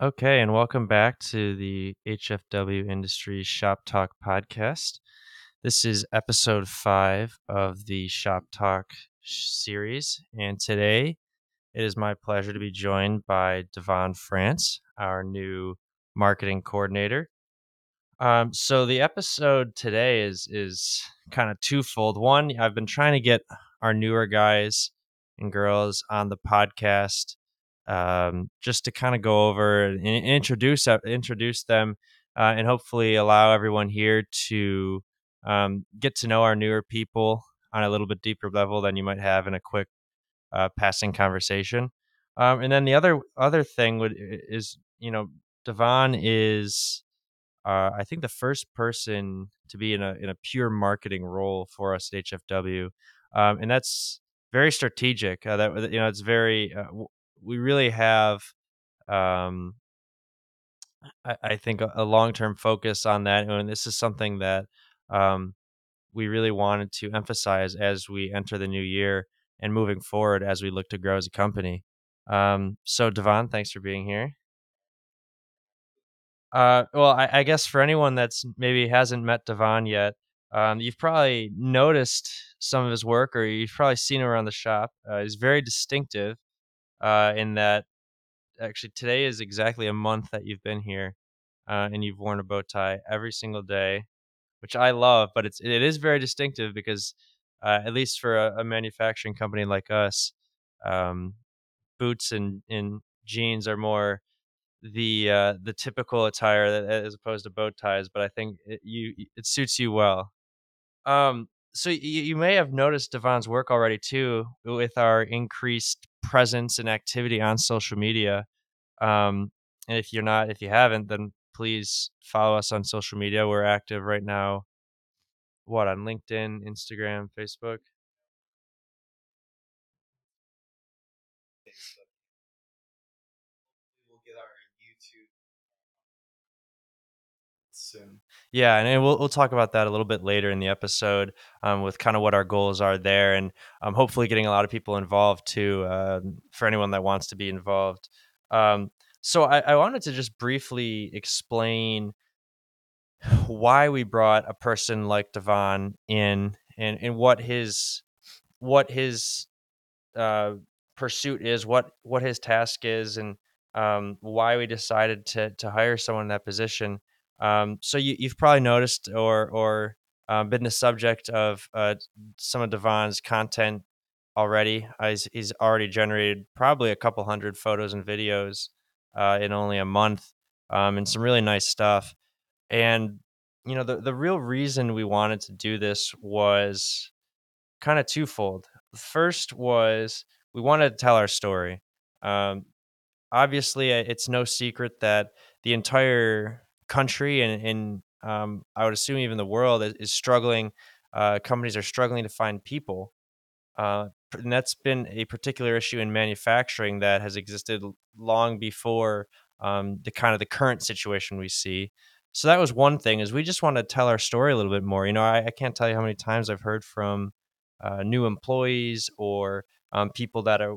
Okay, and welcome back to the HFW Industries Shop Talk podcast. This is episode five of the Shop Talk series, and today it is my pleasure to be joined by DaVon France, our new marketing coordinator. Um, so the episode today is is kind of twofold. One, I've been trying to get our newer guys and girls on the podcast um, just to kind of go over and introduce introduce them, uh, and hopefully allow everyone here to um, get to know our newer people on a little bit deeper level than you might have in a quick uh, passing conversation. Um, and then the other other thing would is you know DaVon is uh, I think the first person to be in a in a pure marketing role for us at HFW, um, and that's very strategic. Uh, that you know, it's very uh, we really have um, I, I, think a, a long-term focus on that and this is something that um, we really wanted to emphasize as we enter the new year and moving forward as we look to grow as a company. Um, so DaVon thanks for being here. Uh, well I, I, guess for anyone that's maybe hasn't met DaVon yet um, you've probably noticed some of his work or you've probably seen him around the shop. Uh, he's very distinctive uh, in that actually today is exactly a month that you've been here, uh, and you've worn a bow tie every single day, which I love. But it's it is very distinctive because uh, at least for a, a, manufacturing company like us, um, boots and, and jeans are more the uh, the typical attire that, as opposed to bow ties. But I think it, you it suits you well. Um, so you, you may have noticed DaVon's work already too with our increased presence and activity on social media. Um, and if you're not, if you haven't, then please follow us on social media. We're active right now. What on LinkedIn, Instagram, Facebook? Yeah, and, we'll we'll talk about that a little bit later in the episode um, with kind of what our goals are there, and um, hopefully getting a lot of people involved too. Uh, for anyone that wants to be involved, um, so I, I wanted to just briefly explain why we brought a person like DaVon in, and and what his what his uh, pursuit is, what what his task is, and um, why we decided to to hire someone in that position. Um, so you, have probably noticed or or um, been the subject of uh, some of DaVon's content already. Uh, he's, he's, already generated probably a couple hundred photos and videos uh, in only a month, um, and some really nice stuff. And you know, the the real reason we wanted to do this was kind of twofold. The first was we wanted to tell our story. Um, obviously, it's no secret that the entire country and, um, I would assume even the world is, is struggling. Uh, companies are struggling to find people. Uh, and that's been a particular issue in manufacturing that has existed long before um, the kind of the current situation we see. So that was one thing is we just want to tell our story a little bit more. You know, I, I can't tell you how many times I've heard from uh, new employees or um, people that are,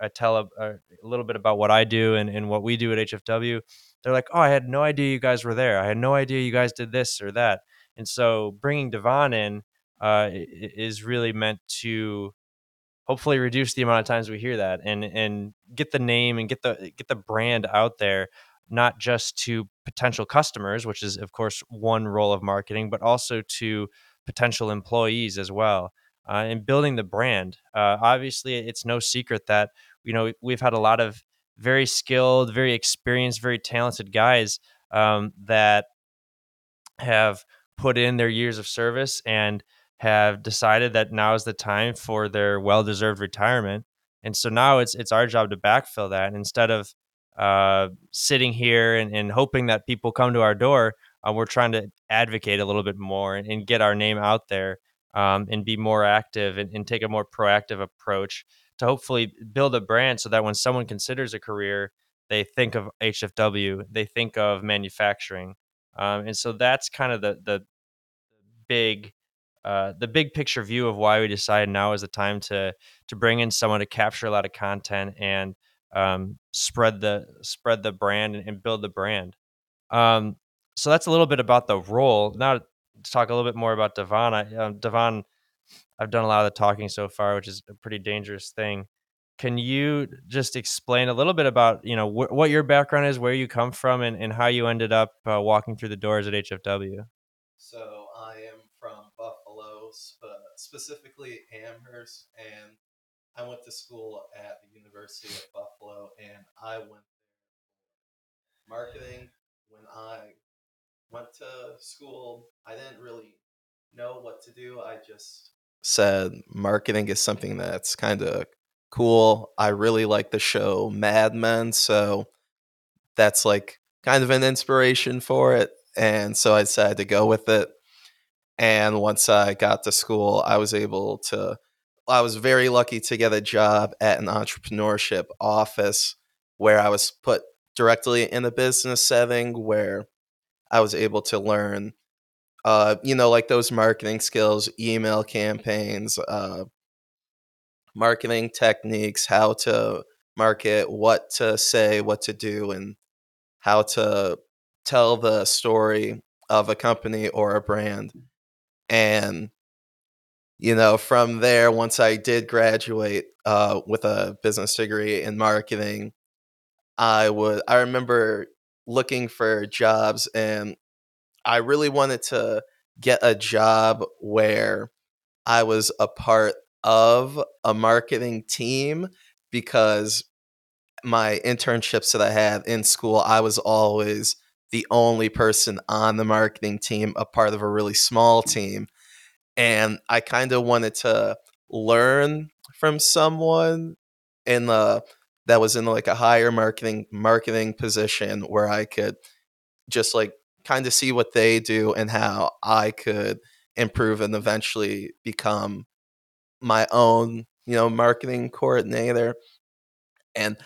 I tell a, a, little bit about what I do and, and what we do at HFW they're like, oh, I had no idea you guys were there. I had no idea you guys did this or that. And so bringing DaVon in uh, is really meant to hopefully reduce the amount of times we hear that and and get the name and get the get the brand out there not just to potential customers which is of course one role of marketing but also to potential employees as well uh, and building the brand uh, obviously it's no secret that you know we've had a lot of very skilled, very experienced, very talented guys um, that have put in their years of service and have decided that now is the time for their well-deserved retirement. And so now it's it's our job to backfill that and instead of uh, sitting here and, and, hoping that people come to our door. Uh, we're trying to advocate a little bit more and, and get our name out there um, and be more active and, and, take a more proactive approach to hopefully build a brand so that when someone considers a career, they think of HFW, they think of manufacturing, um, and so that's kind of the the big uh, the big picture view of why we decided now is the time to to bring in someone to capture a lot of content and um, spread the spread the brand and, build the brand. Um, so that's a little bit about the role. Now to talk a little bit more about DaVon. I, um, DaVon, I've done a lot of the talking so far, which is a pretty dangerous thing. Can you just explain a little bit about you know wh- what your background is, where you come from, and, and how you ended up uh, walking through the doors at HFW? So I am from Buffalo, specifically Amherst, and I went to school at the University of Buffalo, and I went there marketing. When I went to school, I didn't really know what to do. I just said marketing is something that's kind of cool. I really like the show Mad Men, so that's like kind of an inspiration for it. And so I decided to go with it. And once I got to school, I was able to, I was very lucky to get a job at an entrepreneurship office where I was put directly in a business setting where I was able to learn, uh, you know, like those marketing skills, email campaigns, uh, marketing techniques, how to market, what to say, what to do, and how to tell the story of a company or a brand. And, you know, from there, once I did graduate uh, with a business degree in marketing, I would, I remember looking for jobs and I really wanted to get a job where I was a part of a marketing team because my internships that I had in school, I was always the only person on the marketing team, a part of a really small team. And I kind of wanted to learn from someone in the that was in like a higher marketing marketing position where I could just like kind of see what they do and how I could improve and eventually become my own, you know, marketing coordinator. And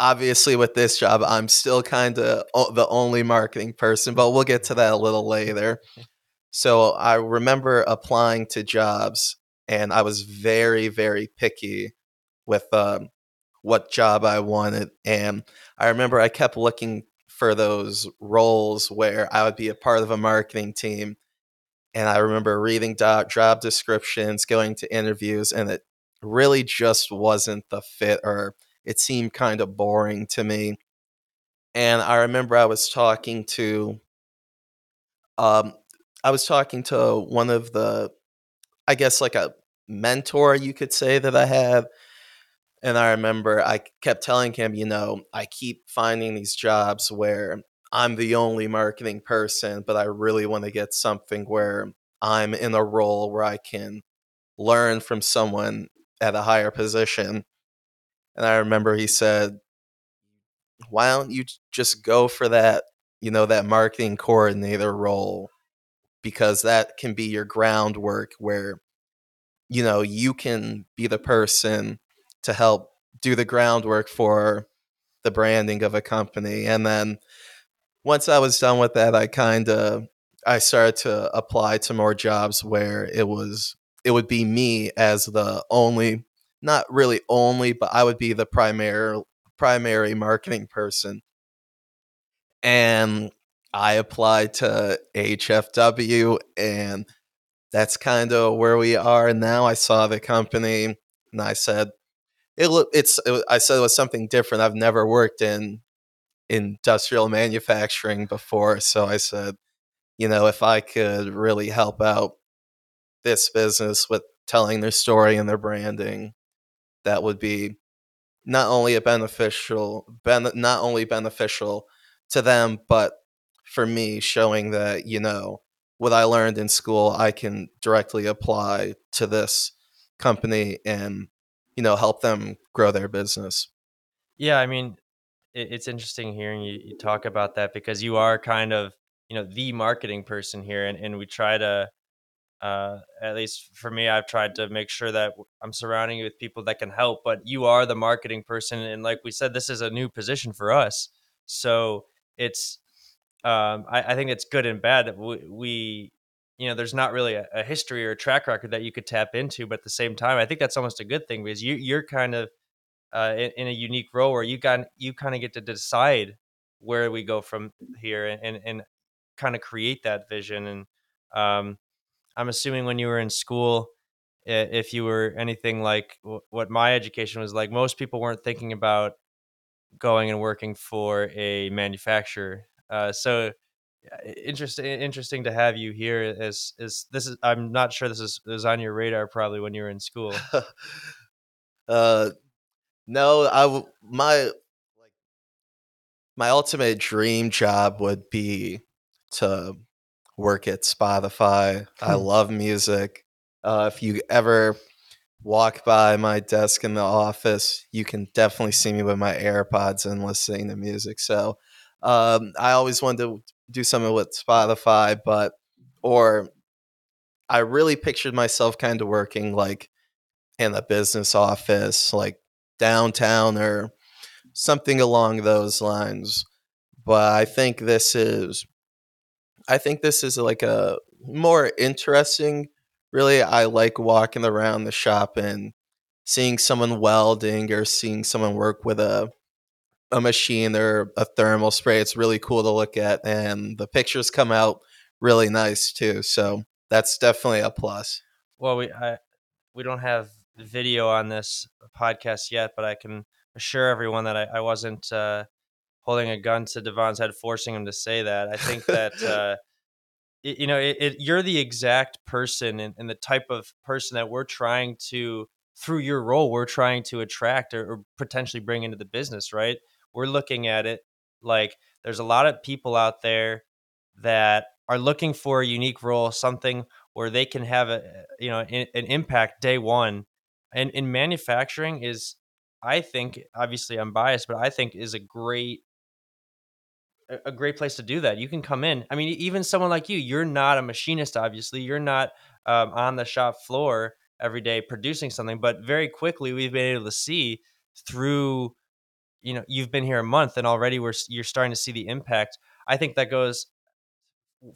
obviously with this job, I'm still kind of the only marketing person, but we'll get to that a little later. So I remember applying to jobs and I was very, very picky with um, what job I wanted. And I remember I kept looking for those roles where I would be a part of a marketing team. And I remember reading job descriptions, going to interviews, and it really just wasn't the fit or it seemed kind of boring to me. And I remember I was talking to um I was talking to one of the I guess like a mentor you could say that I have and I remember I kept telling him, you know, I keep finding these jobs where I'm the only marketing person, but I really want to get something where I'm in a role where I can learn from someone at a higher position. And I remember he said, why don't you just go for that, you know, that marketing coordinator role? Because that can be your groundwork where, you know, you can be the person to help do the groundwork for the branding of a company. And then once I was done with that, I kind of I started to apply to more jobs where it was it would be me as the only not really only, but I would be the primary primary marketing person. And I applied to HFW and that's kind of where we are now. I saw the company and I said, it it's it, I said it was something different. I've never worked in industrial manufacturing before, so I said, you know, if I could really help out this business with telling their story and their branding, that would be not only a beneficial ben, not only beneficial to them but for me showing that you know what I learned in school I can directly apply to this company and you know help them grow their business. Yeah i mean it, it's interesting hearing you, you, talk about that because you are kind of you know the marketing person here and, and we try to uh, at least for me i've tried to make sure that i'm surrounding you with people that can help but you are the marketing person and like we said this is a new position for us. So it's um, I, I, think it's good and bad we, we you know there's not really a, a, history or a track record that you could tap into but at the same time i think that's almost a good thing because you you're kind of uh, in, in, a unique role where you got you kind of get to decide where we go from here and and, and kind of create that vision. And um, I'm assuming when you were in school, if you were anything like what my education was like, most people weren't thinking about going and working for a manufacturer. Uh, so interesting interesting to have you here as is this is i'm not sure this is, is on your radar probably when you were in school. Uh no i my like my ultimate dream job would be to work at spotify. I hmm. love music. Uh if you ever walk by my desk in the office you can definitely see me with my airpods and listening to music so um, I always wanted to do something with Spotify, but or I really pictured myself kind of working like in a business office, like downtown or something along those lines. But I think this is I think this is like a more interesting really I like walking around the shop and seeing someone welding or seeing someone work with a a machine or a thermal spray. It's really cool to look at, and the pictures come out really nice too. So that's definitely a plus. Well, we I, we don't have video on this podcast yet, but I can assure everyone that I, I wasn't uh, holding a gun to DaVon's head, forcing him to say that. I think that. Uh, it, you know, it, it, you're the exact person and, and the type of person that we're trying to through your role we're trying to attract or, or, potentially bring into the business right we're looking at it like there's a lot of people out there that are looking for a unique role, something where they can have a you know an, an impact day one. And in manufacturing is, I think, obviously I'm biased, but I think is a great a great place to do that. You can come in. I mean, even someone like you, you're not a machinist, obviously. You're not um, on the shop floor every day producing something, but very quickly we've been able to see through you know you've been here a month and already we're you're starting to see the impact i think that goes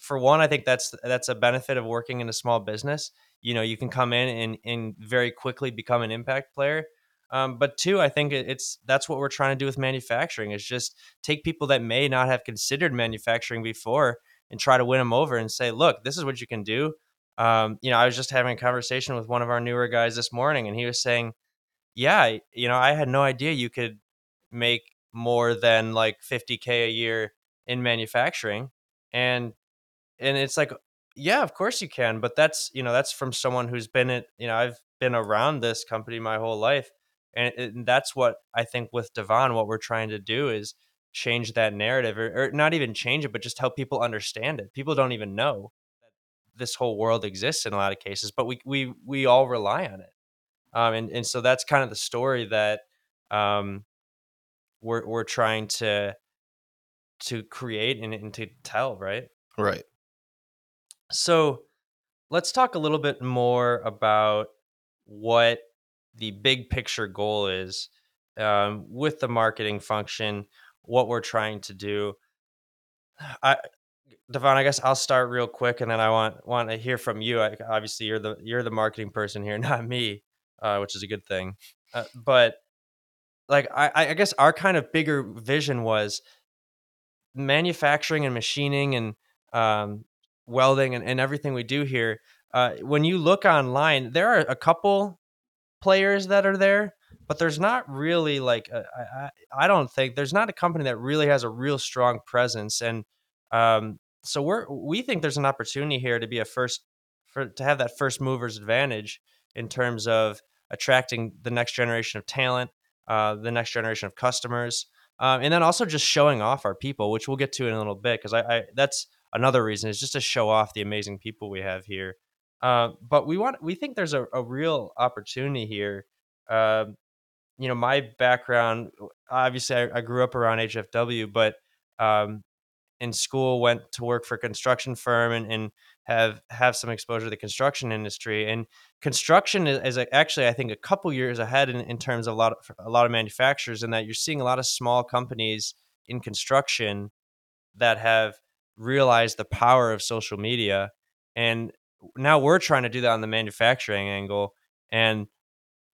for one i think that's that's a benefit of working in a small business. You know you can come in and and very quickly become an impact player um, but two i think it's that's what we're trying to do with manufacturing is just take people that may not have considered manufacturing before and try to win them over and say look this is what you can do. Um, you know i was just having a conversation with one of our newer guys this morning and he was saying yeah you know i had no idea you could make more than like 50k a year in manufacturing and and it's like yeah of course you can but that's you know that's from someone who's been in you know i've been around this company my whole life and, and that's what i think with DaVon what we're trying to do is change that narrative or, or not even change it but just help people understand it. People don't even know that this whole world exists in a lot of cases but we we we all rely on it. Um, and and so that's kind of the story that um, we're we're trying to to create and, and to tell, right? Right. So let's talk a little bit more about what the big picture goal is um, with the marketing function, what we're trying to do. I, DaVon, I guess I'll start real quick, and then I want want to hear from you. I, obviously, you're the you're the marketing person here, not me, uh, which is a good thing. Uh, but like I, I guess our kind of bigger vision was manufacturing and machining and um, welding and, and everything we do here. Uh, when you look online, there are a couple players that are there, but there's not really like I, I don't think there's not a company that really has a real strong presence, and um, so we're we think there's an opportunity here to be a first for to have that first movers advantage in terms of attracting the next generation of talent uh, the next generation of customers, um, and then also just showing off our people, which we'll get to in a little bit because I, I, that's another reason is just to show off the amazing people we have here. Uh, but we want we think there's a, a real opportunity here. Uh, you know, my background obviously I, I, grew up around HFW, but um, in school went to work for a construction firm and, and have have some exposure to the construction industry and construction is, actually i think a couple years ahead in, in terms of a lot of a lot of manufacturers in that you're seeing a lot of small companies in construction that have realized the power of social media and now we're trying to do that on the manufacturing angle and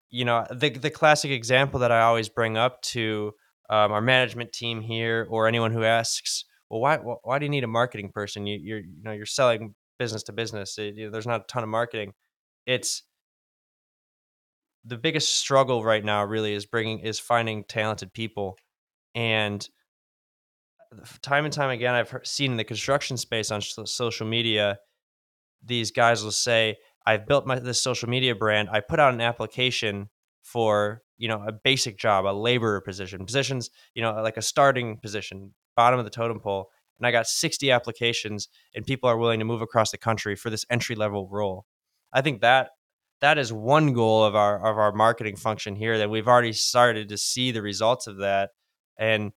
you know the the classic example that I always bring up to um, our management team here or anyone who asks, well, why why do you need a marketing person? You, you're you know you're selling business to business. It, you know, there's not a ton of marketing. It's the biggest struggle right now. Really, is bringing is finding talented people, and uh, time and time again, I've seen in the construction space on social media, these guys will say, "I've built my this social media brand. I put out an application for you know a basic job, a laborer position, positions you know like a starting position, bottom of the totem pole, and I got 60 applications, and people are willing to move across the country for this entry level role. I think that that is one goal of our of our marketing function here that we've already started to see the results of that, and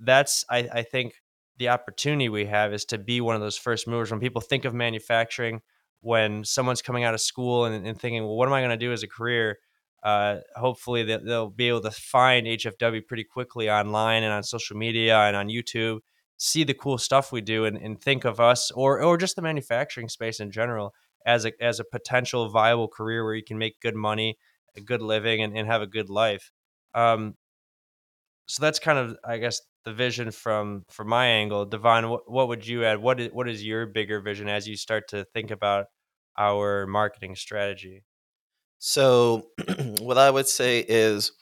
that's I, I think the opportunity we have is to be one of those first movers. When people think of manufacturing when someone's coming out of school and, and thinking well what am i going to do as a career? Uh, hopefully they'll, they'll be able to find hfw pretty quickly online and on social media and on youtube see the cool stuff we do and, and think of us or or just the manufacturing space in general as a as a potential viable career where you can make good money, a good living, and, and have a good life. Um, so that's kind of I guess the vision from from my angle. DaVon, what, what would you add? What is what is your bigger vision as you start to think about our marketing strategy? So, what I would say is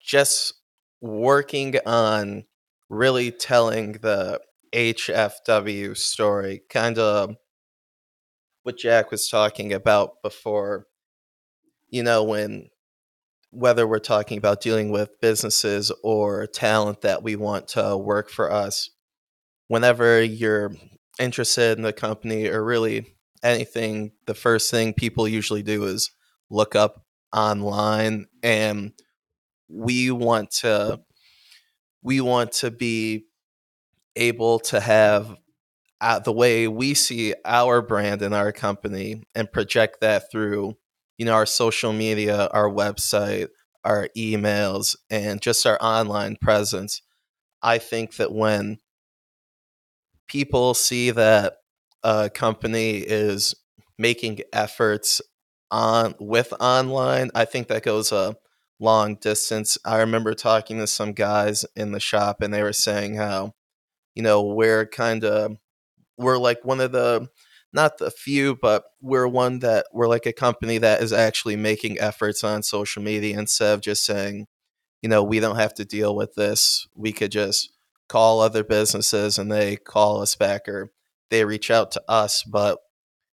just working on really telling the HFW story, kind of um, what Jack was talking about before. You know, when whether we're talking about dealing with businesses or talent that we want to work for us, whenever you're interested in the company or really anything, the first thing people usually do is look up online and we want to we want to be able to have uh, the way we see our brand and our company and project that through you know our social media our website our emails and just our online presence. I think that when people see that a company is making efforts on with online i think that goes a long distance i remember talking to some guys in the shop and they were saying how you know we're kind of we're like one of the not the few, but we're one that we're like a company that is actually making efforts on social media instead of just saying, you know, we don't have to deal with this. We could just call other businesses and they call us back or they reach out to us. But,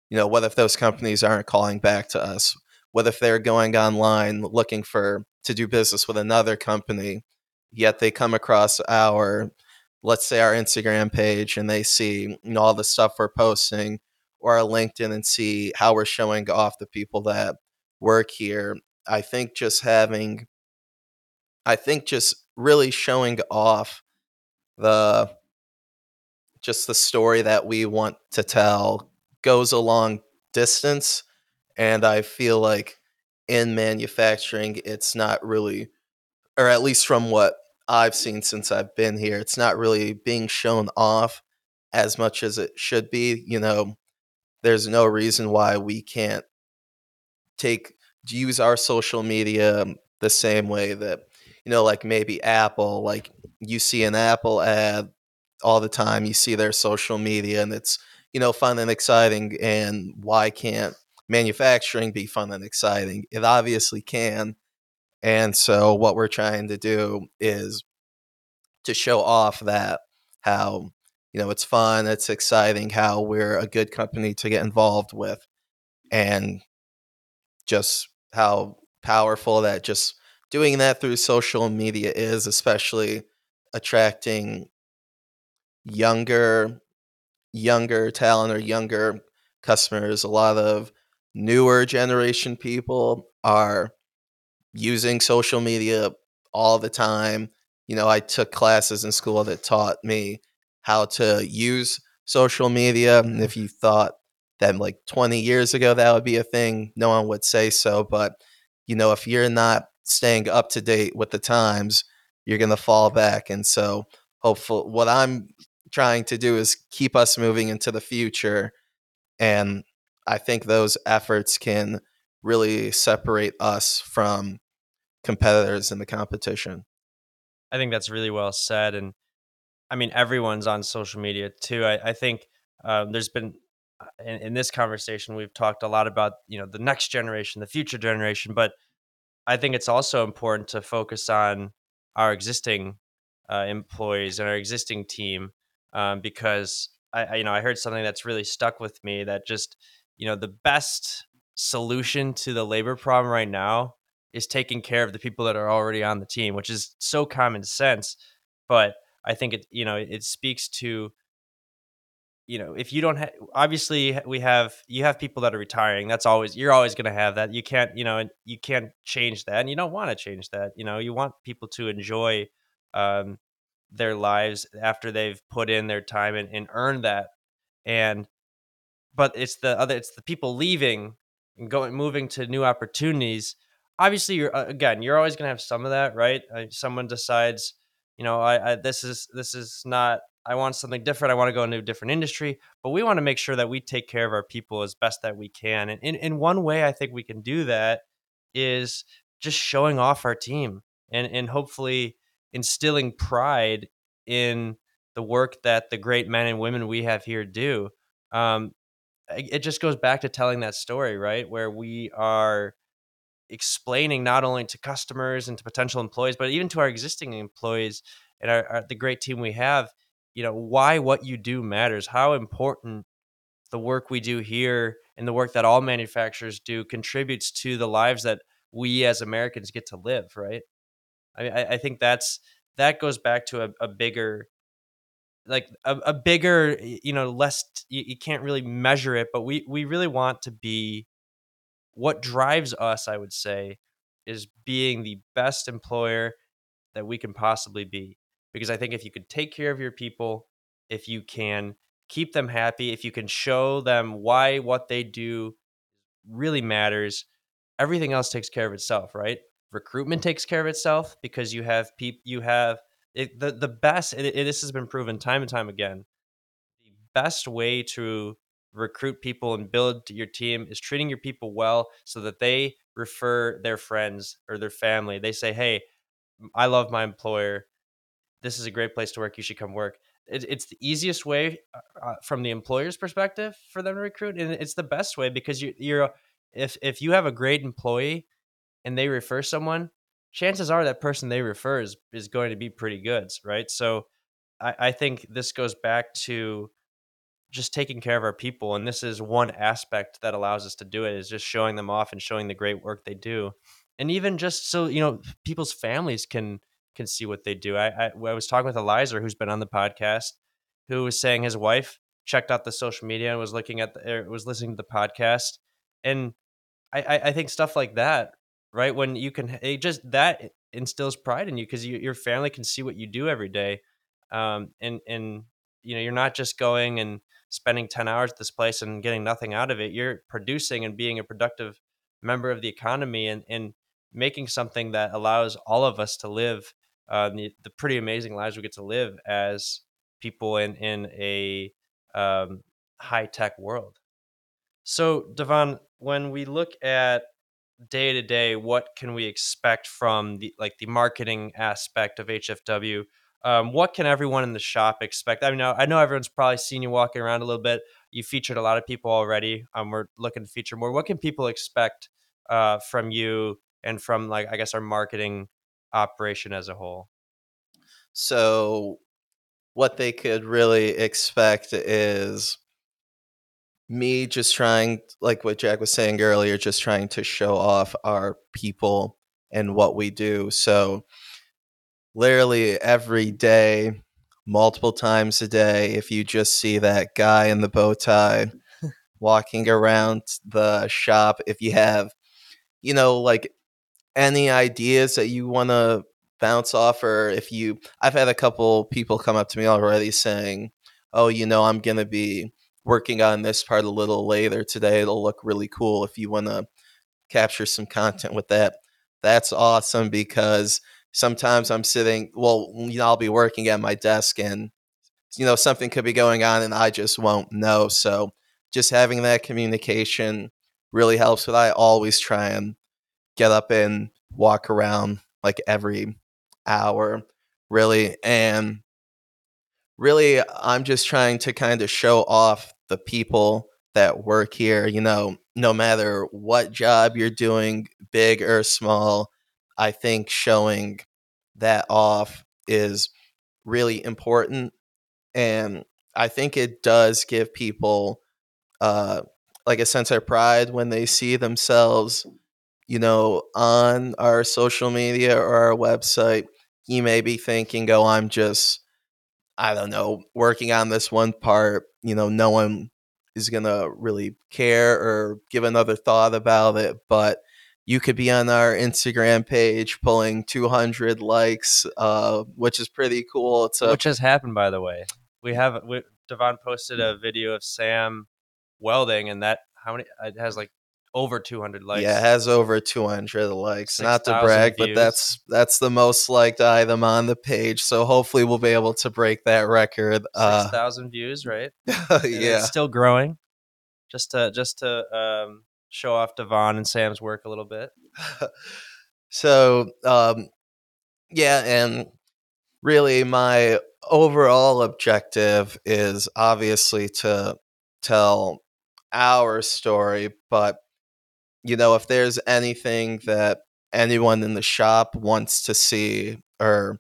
you know, what if those companies aren't calling back to us? What if they're going online looking for to do business with another company, yet they come across our let's say our Instagram page and they see you know, all the stuff we're posting or our LinkedIn and see how we're showing off the people that work here. I think just having I think just really showing off the just the story that we want to tell goes a long distance and I feel like in manufacturing it's not really or at least from what I've seen since I've been here. It's not really being shown off as much as it should be. You know, there's no reason why we can't take use our social media the same way that you know like maybe apple like you see an apple ad all the time you see their social media and it's you know fun and exciting and why can't manufacturing be fun and exciting. It obviously can. And so what we're trying to do is to show off that how you know it's fun, it's exciting, how we're a good company to get involved with and just how powerful that just doing that through social media is especially attracting younger younger talent or younger customers. A lot of newer generation people are using social media all the time. You know, I took classes in school that taught me how to use social media. And if you thought that like 20 years ago that would be a thing, no one would say so. But, you know, if you're not staying up to date with the times, you're going to fall back. And so, hopeful, what I'm trying to do is keep us moving into the future. And I think those efforts can really separate us from competitors in the competition. I think that's really well said. And I mean, everyone's on social media too. I, I think um, there's been uh, in, in, this conversation we've talked a lot about you know the next generation, the future generation, but I think it's also important to focus on our existing uh, employees and our existing team um, because I, I you know I heard something that's really stuck with me that just you know the best solution to the labor problem right now is taking care of the people that are already on the team, which is so common sense, but I think it you know it speaks to you know if you don't have obviously we have you have people that are retiring that's always you're always going to have that you can't you know you can't change that and you don't want to change that you know you want people to enjoy um, their lives after they've put in their time and, and earned that and but it's the other it's the people leaving and going moving to new opportunities obviously you're uh, again you're always going to have some of that right someone decides you know I, I this is this is not I want something different. I want to go into a different industry, but we want to make sure that we take care of our people as best that we can. And in, in one way, I think we can do that is just showing off our team and, and hopefully instilling pride in the work that the great men and women we have here do. Um, it just goes back to telling that story, right? Where we are explaining not only to customers and to potential employees, but even to our existing employees and our, our, the great team we have you know why what you do matters how important the work we do here and the work that all manufacturers do contributes to the lives that we as americans get to live right i i think that's that goes back to a, a bigger like a, a, bigger you know less you, you can't really measure it but we we really want to be what drives us i would say is being the best employer that we can possibly be because I think if you could take care of your people, if you can keep them happy, if you can show them why what they do really matters, everything else takes care of itself, right? Recruitment takes care of itself because you have people, you have it, the the best. It, it, this has been proven time and time again. The best way to recruit people and build your team is treating your people well, so that they refer their friends or their family. They say, "Hey, I love my employer this is a great place to work. You should come work. It, it's the easiest way uh, uh, from the employer's perspective for them to recruit, and it's the best way because you, you're if if you have a great employee and they refer someone, chances are that person they refer is, is going to be pretty good, right? So I, I think this goes back to just taking care of our people and this is one aspect that allows us to do it is just showing them off and showing the great work they do and even just so you know people's families can can see what they do. I, I, I was talking with Eliza, who's been on the podcast, who was saying his wife checked out the social media and was looking at the er, was listening to the podcast, and I, I think stuff like that, right? When you can, it just that instills pride in you because you, your family can see what you do every day, um, and and you know you're not just going and spending 10 hours at this place and getting nothing out of it you're producing and being a productive member of the economy and and making something that allows all of us to live uh, the, the, pretty amazing lives we get to live as people in in a um, high tech world. So, DaVon, when we look at day to day, what can we expect from the like the marketing aspect of HFW? Um, what can everyone in the shop expect? I mean, I know everyone's probably seen you walking around a little bit. You featured a lot of people already. Um, we're looking to feature more. What can people expect uh, from you and from like I guess our marketing operation as a whole. So, what they could really expect is me just trying, like what Jack was saying earlier, just trying to show off our people and what we do. So, literally every day, multiple times a day, if you just see that guy in the bow tie walking around the shop, if you have, you know, like any ideas that you want to bounce off or if you I've had a couple people come up to me already saying, "Oh, you know, I'm going to be working on this part a little later today. It'll look really cool if you want to capture some content with that." That's awesome because sometimes I'm sitting, well, you know, I'll be working at my desk and you know, something could be going on and I just won't know. So, just having that communication really helps. But I always try and get up and walk around like every hour, really. And really, I'm just trying to kind of show off the people that work here. You know, no matter what job you're doing, big or small, I think showing that off is really important. And I think it does give people uh, like a sense of pride when they see themselves, you know, on our social media or our website. You may be thinking, oh, I'm just, I don't know, working on this one part. You know, no one is going to really care or give another thought about it. But you could be on our Instagram page pulling 200 likes, uh, which is pretty cool. A, which has happened, by the way. We have we, DaVon posted a video of Sam welding, and that how many? It has like over 200 likes. Yeah, it has over 200 likes. 6, Not to brag, views. but that's that's the most liked item on the page. So hopefully we'll be able to break that record. Uh, 6,000 views, right? Yeah. it's still growing. Just to just to um, show off DaVon and Sam's work a little bit. so um, yeah, and really my overall objective is obviously to tell our story, but you know, if there's anything that anyone in the shop wants to see or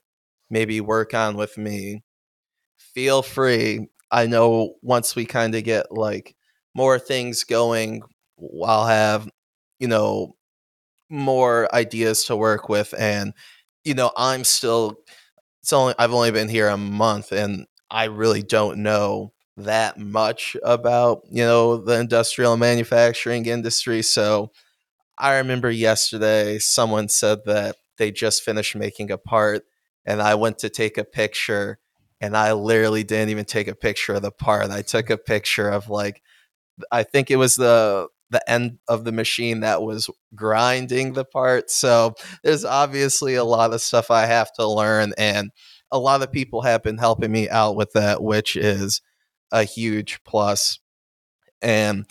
maybe work on with me, feel free. I know once we kind of get like more things going, I'll have, you know, more ideas to work with. And, you know, I'm still, it's only, I've only been here a month and I really don't know that much about you know the industrial manufacturing industry. So i remember yesterday someone said that they just finished making a part and i went to take a picture and i literally didn't even take a picture of the part. I took a picture of like i think it was the the end of the machine that was grinding the part. So there's obviously a lot of stuff i have to learn and a lot of people have been helping me out with that which is a huge plus. And,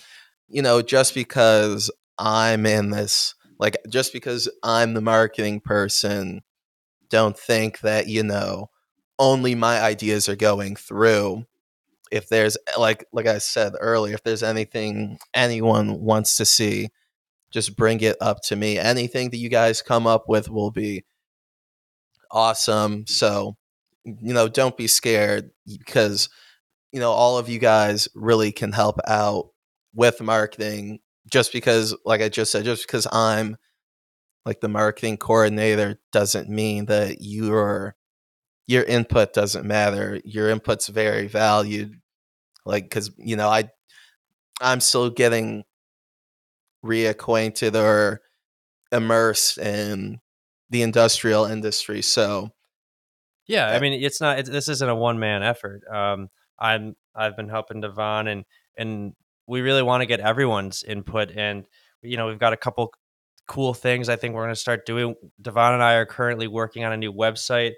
you know, just because I'm in this, like, just because I'm the marketing person, don't think that, you know, only my ideas are going through. If there's, eh, like, like I said earlier, if there's anything anyone wants to see, just bring it up to me. Anything that you guys come up with will be awesome. So, you know, don't be scared because you know, all of you guys really can help out with marketing just because, like I just said, just because I'm like the marketing coordinator doesn't mean that your your input doesn't matter. Your input's very valued. Like, because you know, I I'm still getting reacquainted or immersed in the industrial industry. So, yeah, I mean, it's not. It's, this isn't a one man effort. Um, I'm I've been helping DaVon and and we really want to get everyone's input and you know we've got a couple cool things I think we're going to start doing. DaVon and I are currently working on a new website,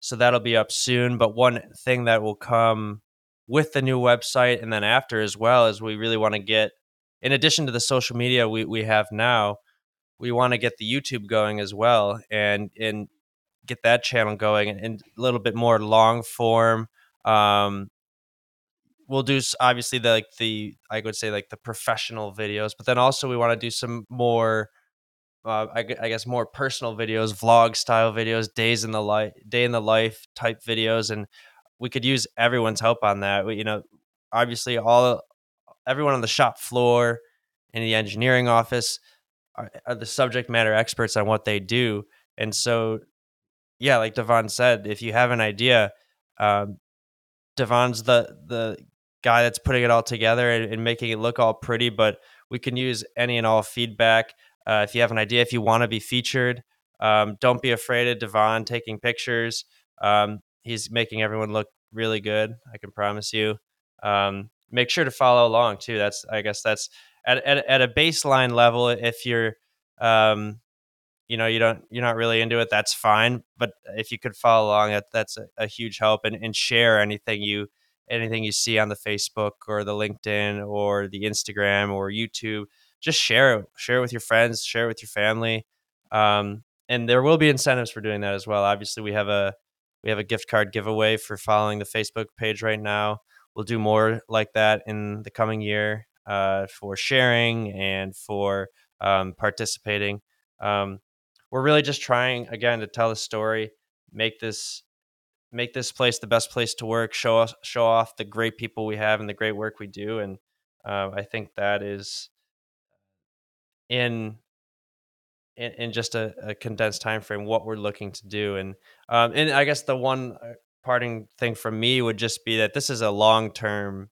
so that'll be up soon. But one thing that will come with the new website and then after as well is we really want to get, in addition to the social media we, we have now, we want to get the YouTube going as well and and get that channel going and, and a little bit more long form um, we'll do obviously the like the I would say like the professional videos, but then also we want to do some more, uh, I, I, guess more personal videos, vlog style videos, days in the life, day in the life type videos, and we could use everyone's help on that. We, you know, obviously all everyone on the shop floor in the engineering office are, are the subject matter experts on what they do, and so yeah, like DaVon said, if you have an idea. Um, DaVon's the the guy that's putting it all together and, and, making it look all pretty, but we can use any and all feedback. Uh, if you have an idea, if you want to be featured, um, don't be afraid of DaVon taking pictures. Um, he's making everyone look really good. I can promise you. Um, make sure to follow along too. That's I guess that's at at, at a baseline level. If you're um, you know you don't you're not really into it, that's fine. But if you could follow along, that that's a, a huge help and, and share anything you anything you see on the Facebook or the LinkedIn or the Instagram or YouTube. just share it, share it with your friends, share it with your family. Um, and there will be incentives for doing that as well. Obviously, we have a we have a gift card giveaway for following the Facebook page right now. We'll do more like that in the coming year uh, for sharing and for um, participating. Um, we're really just trying again to tell a story, make this make this place the best place to work, show us show off the great people we have and the great work we do, and uh, I think that is in in, in just a, a, condensed time frame what we're looking to do, and um, and I guess the one uh, parting thing from me would just be that this is a long term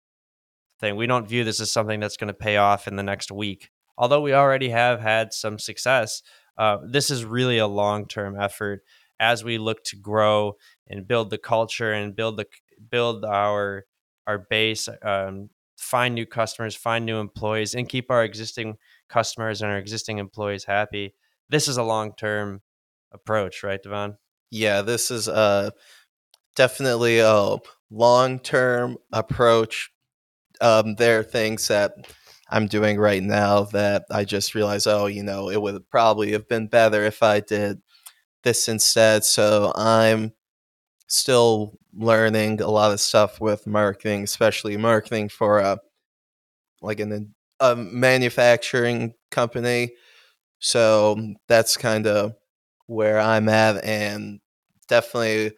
thing. We don't view this as something that's going to pay off in the next week, although we already have had some success. Uh, this is really a long term effort as we look to grow and build the culture and build the build our our base um, find new customers find new employees and keep our existing customers and our existing employees happy this is a long-term approach right DaVon? Yeah this is a definitely a long-term approach um, there are things that i'm doing right now that i just realized oh you know it would probably have been better if i did this instead. So I'm still learning a lot of stuff with marketing, especially marketing for a like an a manufacturing company. So that's kind of where I'm at, and definitely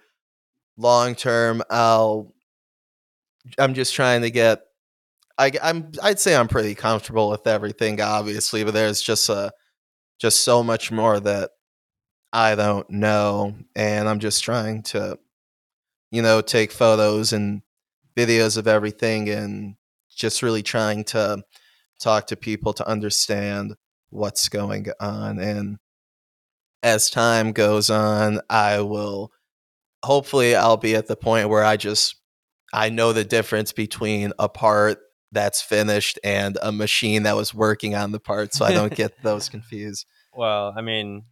long term, I'll. I'm just trying to get. I, I'm. I'd say I'm pretty comfortable with everything, obviously, but there's just a, just so much more that I don't know. And I'm just trying to, you know, take photos and videos of everything and just really trying to talk to people to understand what's going on. And as time goes on, I will hopefully I'll be at the point where I just I know the difference between a part that's finished and a machine that was working on the part so I don't get those confused. Well, I mean,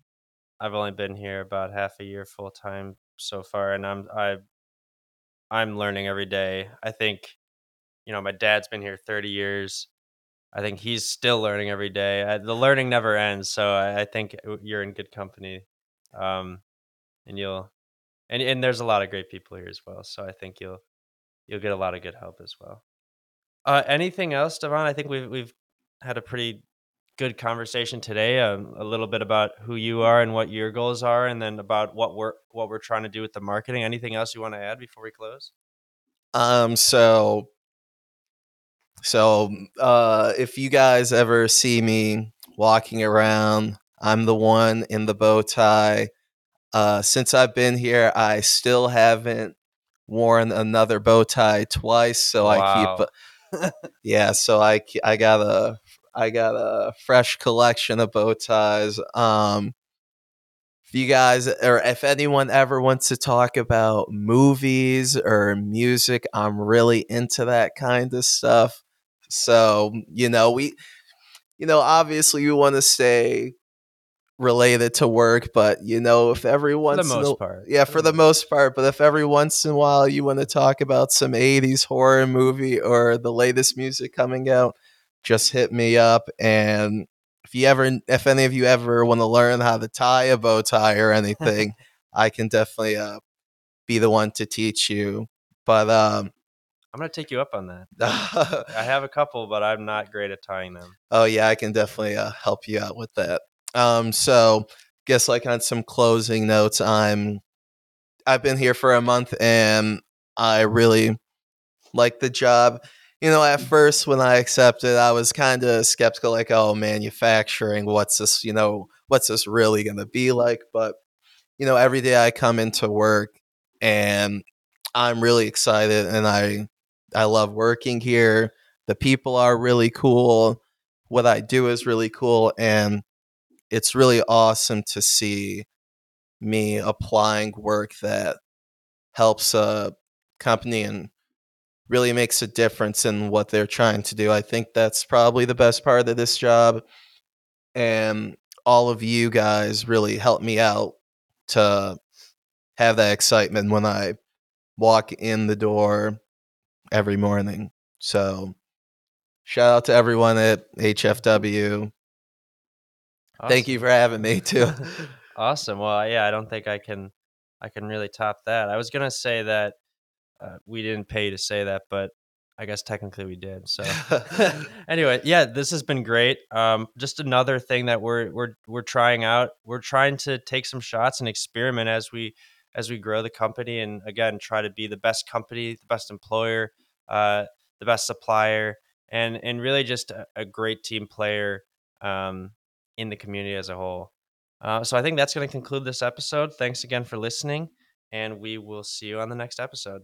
I've only been here about half a year full time so far, and I'm I I'm learning every day. I think, you know, my dad's been here 30 years. I think he's still learning every day. I, the learning never ends, so I, I, think you're in good company, um, and you'll and and there's a lot of great people here as well. So I think you'll you'll get a lot of good help as well. Uh, anything else, DaVon? I think we've we've had a pretty good conversation today. Um, a little bit about who you are and what your goals are, and then about what we're what we're trying to do with the marketing. Anything else you want to add before we close? Um. So. So, uh, if you guys ever see me walking around, I'm the one in the bow tie. Uh, since I've been here, I still haven't worn another bow tie twice, so wow. I keep. yeah, so I I got a I got a fresh collection of bow ties. Um, if you guys or if anyone ever wants to talk about movies or music, I'm really into that kind of stuff. So, you know, we you know, obviously you want to stay related to work, but you know, if every once for the most a, part, yeah, for the most part, but if every once in a while you want to talk about some '80s horror movie or the latest music coming out, just hit me up. And if you ever, if any of you ever want to learn how to tie a bow tie or anything, I can definitely uh, be the one to teach you. But um, I'm gonna take you up on that. I have a couple, but I'm not great at tying them. Oh yeah, I can definitely uh, help you out with that. Um, so guess like on some closing notes, I'm I've been here for a month and I really like the job you know, at first when I accepted, I was kind of skeptical, like, oh, manufacturing, what's this, you know, what's this really going to be like? But, you know, every day I come into work and I'm really excited and I, I love working here. The people are really cool. What I do is really cool. And it's really awesome to see me applying work that helps a company and really makes a difference in what they're trying to do. I think that's probably the best part of this job. And all of you guys really help me out to have that excitement when I walk in the door every morning. So Shout out to everyone at HFW. Thank you for having me too. awesome. Well, yeah, I don't think I can I can really top that. I was gonna say that uh, we didn't pay to say that, but I guess technically we did. So anyway, yeah, this has been great. Um, just another thing that we're we're we're trying out. We're trying to take some shots and experiment as we as we grow the company, and again, try to be the best company, the best employer, uh, the best supplier, and and really just a, a great team player um, in the community as a whole. Uh, so I think that's going to conclude this episode. Thanks again for listening, and we will see you on the next episode.